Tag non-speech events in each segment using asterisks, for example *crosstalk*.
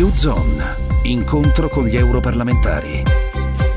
U-Zone, incontro con gli europarlamentari.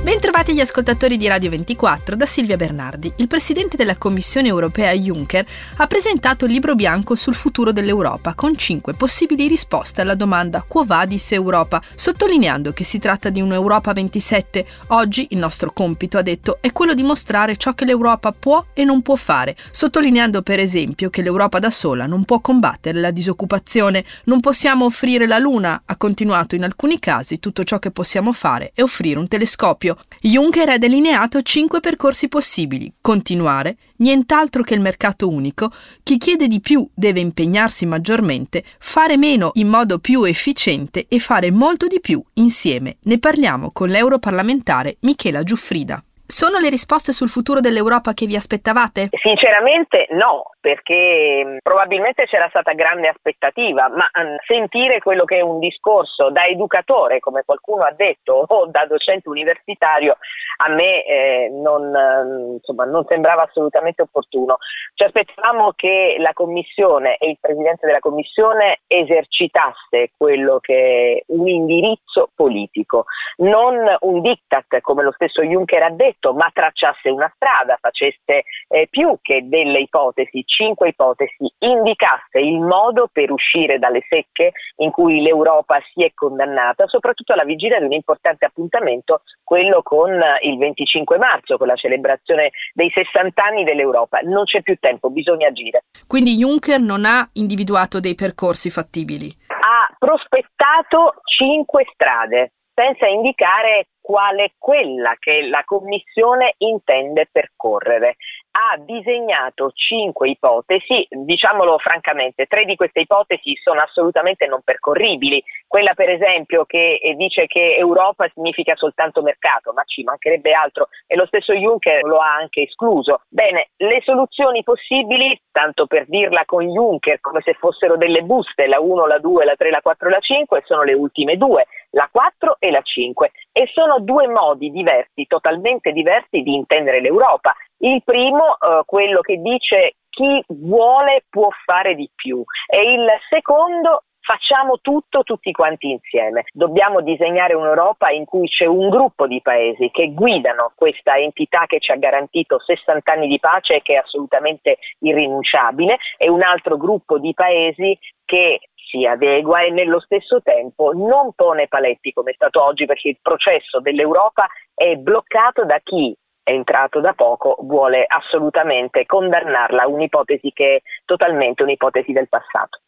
Bentrovati gli ascoltatori di Radio 24 da Silvia Bernardi. Il presidente della Commissione europea Juncker ha presentato il libro bianco sul futuro dell'Europa con cinque possibili risposte alla domanda Quo vadis Europa, sottolineando che si tratta di un'Europa 27. Oggi il nostro compito, ha detto, è quello di mostrare ciò che l'Europa può e non può fare, sottolineando per esempio che l'Europa da sola non può combattere la disoccupazione, non possiamo offrire la Luna, ha continuato in alcuni casi tutto ciò che possiamo fare è offrire un telescopio Juncker ha delineato cinque percorsi possibili. Continuare, nient'altro che il mercato unico, chi chiede di più deve impegnarsi maggiormente, fare meno in modo più efficiente e fare molto di più insieme. Ne parliamo con l'europarlamentare Michela Giuffrida. Sono le risposte sul futuro dell'Europa che vi aspettavate? Sinceramente no, perché mm, probabilmente c'era stata grande aspettativa, ma mm, sentire quello che è un discorso da educatore, come qualcuno ha detto, *laughs* o da docente universitario, a me eh, non, mm, insomma, non, sembrava assolutamente opportuno. Ci aspettavamo che la Commissione e il Presidente della Commissione esercitasse quello che è un indirizzo politico, non un diktat come lo stesso Juncker ha detto, detto, ma tracciasse una strada, facesse eh, più che delle ipotesi, cinque ipotesi, indicasse il modo per uscire dalle secche in cui l'Europa si è condannata, soprattutto alla vigilia di un importante appuntamento, quello con il 25 marzo, con la celebrazione dei 60 anni dell'Europa. Non c'è più tempo, bisogna agire. Quindi Juncker non ha individuato dei percorsi fattibili? Ha prospettato cinque strade senza indicare qual è quella che la Commissione intende percorrere ha disegnato cinque ipotesi, diciamolo francamente, tre di queste ipotesi sono assolutamente non percorribili. Quella per esempio che eh, dice che Europa significa soltanto mercato, ma ci mancherebbe altro e lo stesso Juncker lo ha anche escluso. Bene, le soluzioni possibili, tanto per dirla con Juncker come se fossero delle buste, la 1, la 2, la 3, la 4 e la 5, sono le ultime due, la 4 e la 5 e sono due modi diversi, totalmente diversi di intendere l'Europa. Il primo, eh, quello che dice chi vuole può fare di più e il secondo facciamo tutto tutti quanti insieme. Dobbiamo disegnare un'Europa in cui c'è un gruppo di paesi che guidano questa entità che ci ha garantito 60 anni di pace e che è assolutamente irrinunciabile e un altro gruppo di paesi che si adegua e nello stesso tempo non pone paletti come è stato oggi perché il processo dell'Europa è bloccato da chi è entrato da poco, vuole assolutamente condannarla, un'ipotesi che è totalmente un'ipotesi del passato.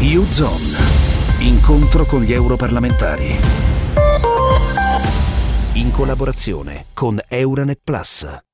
U-Zone, incontro con gli europarlamentari. In collaborazione con Euronet Plus.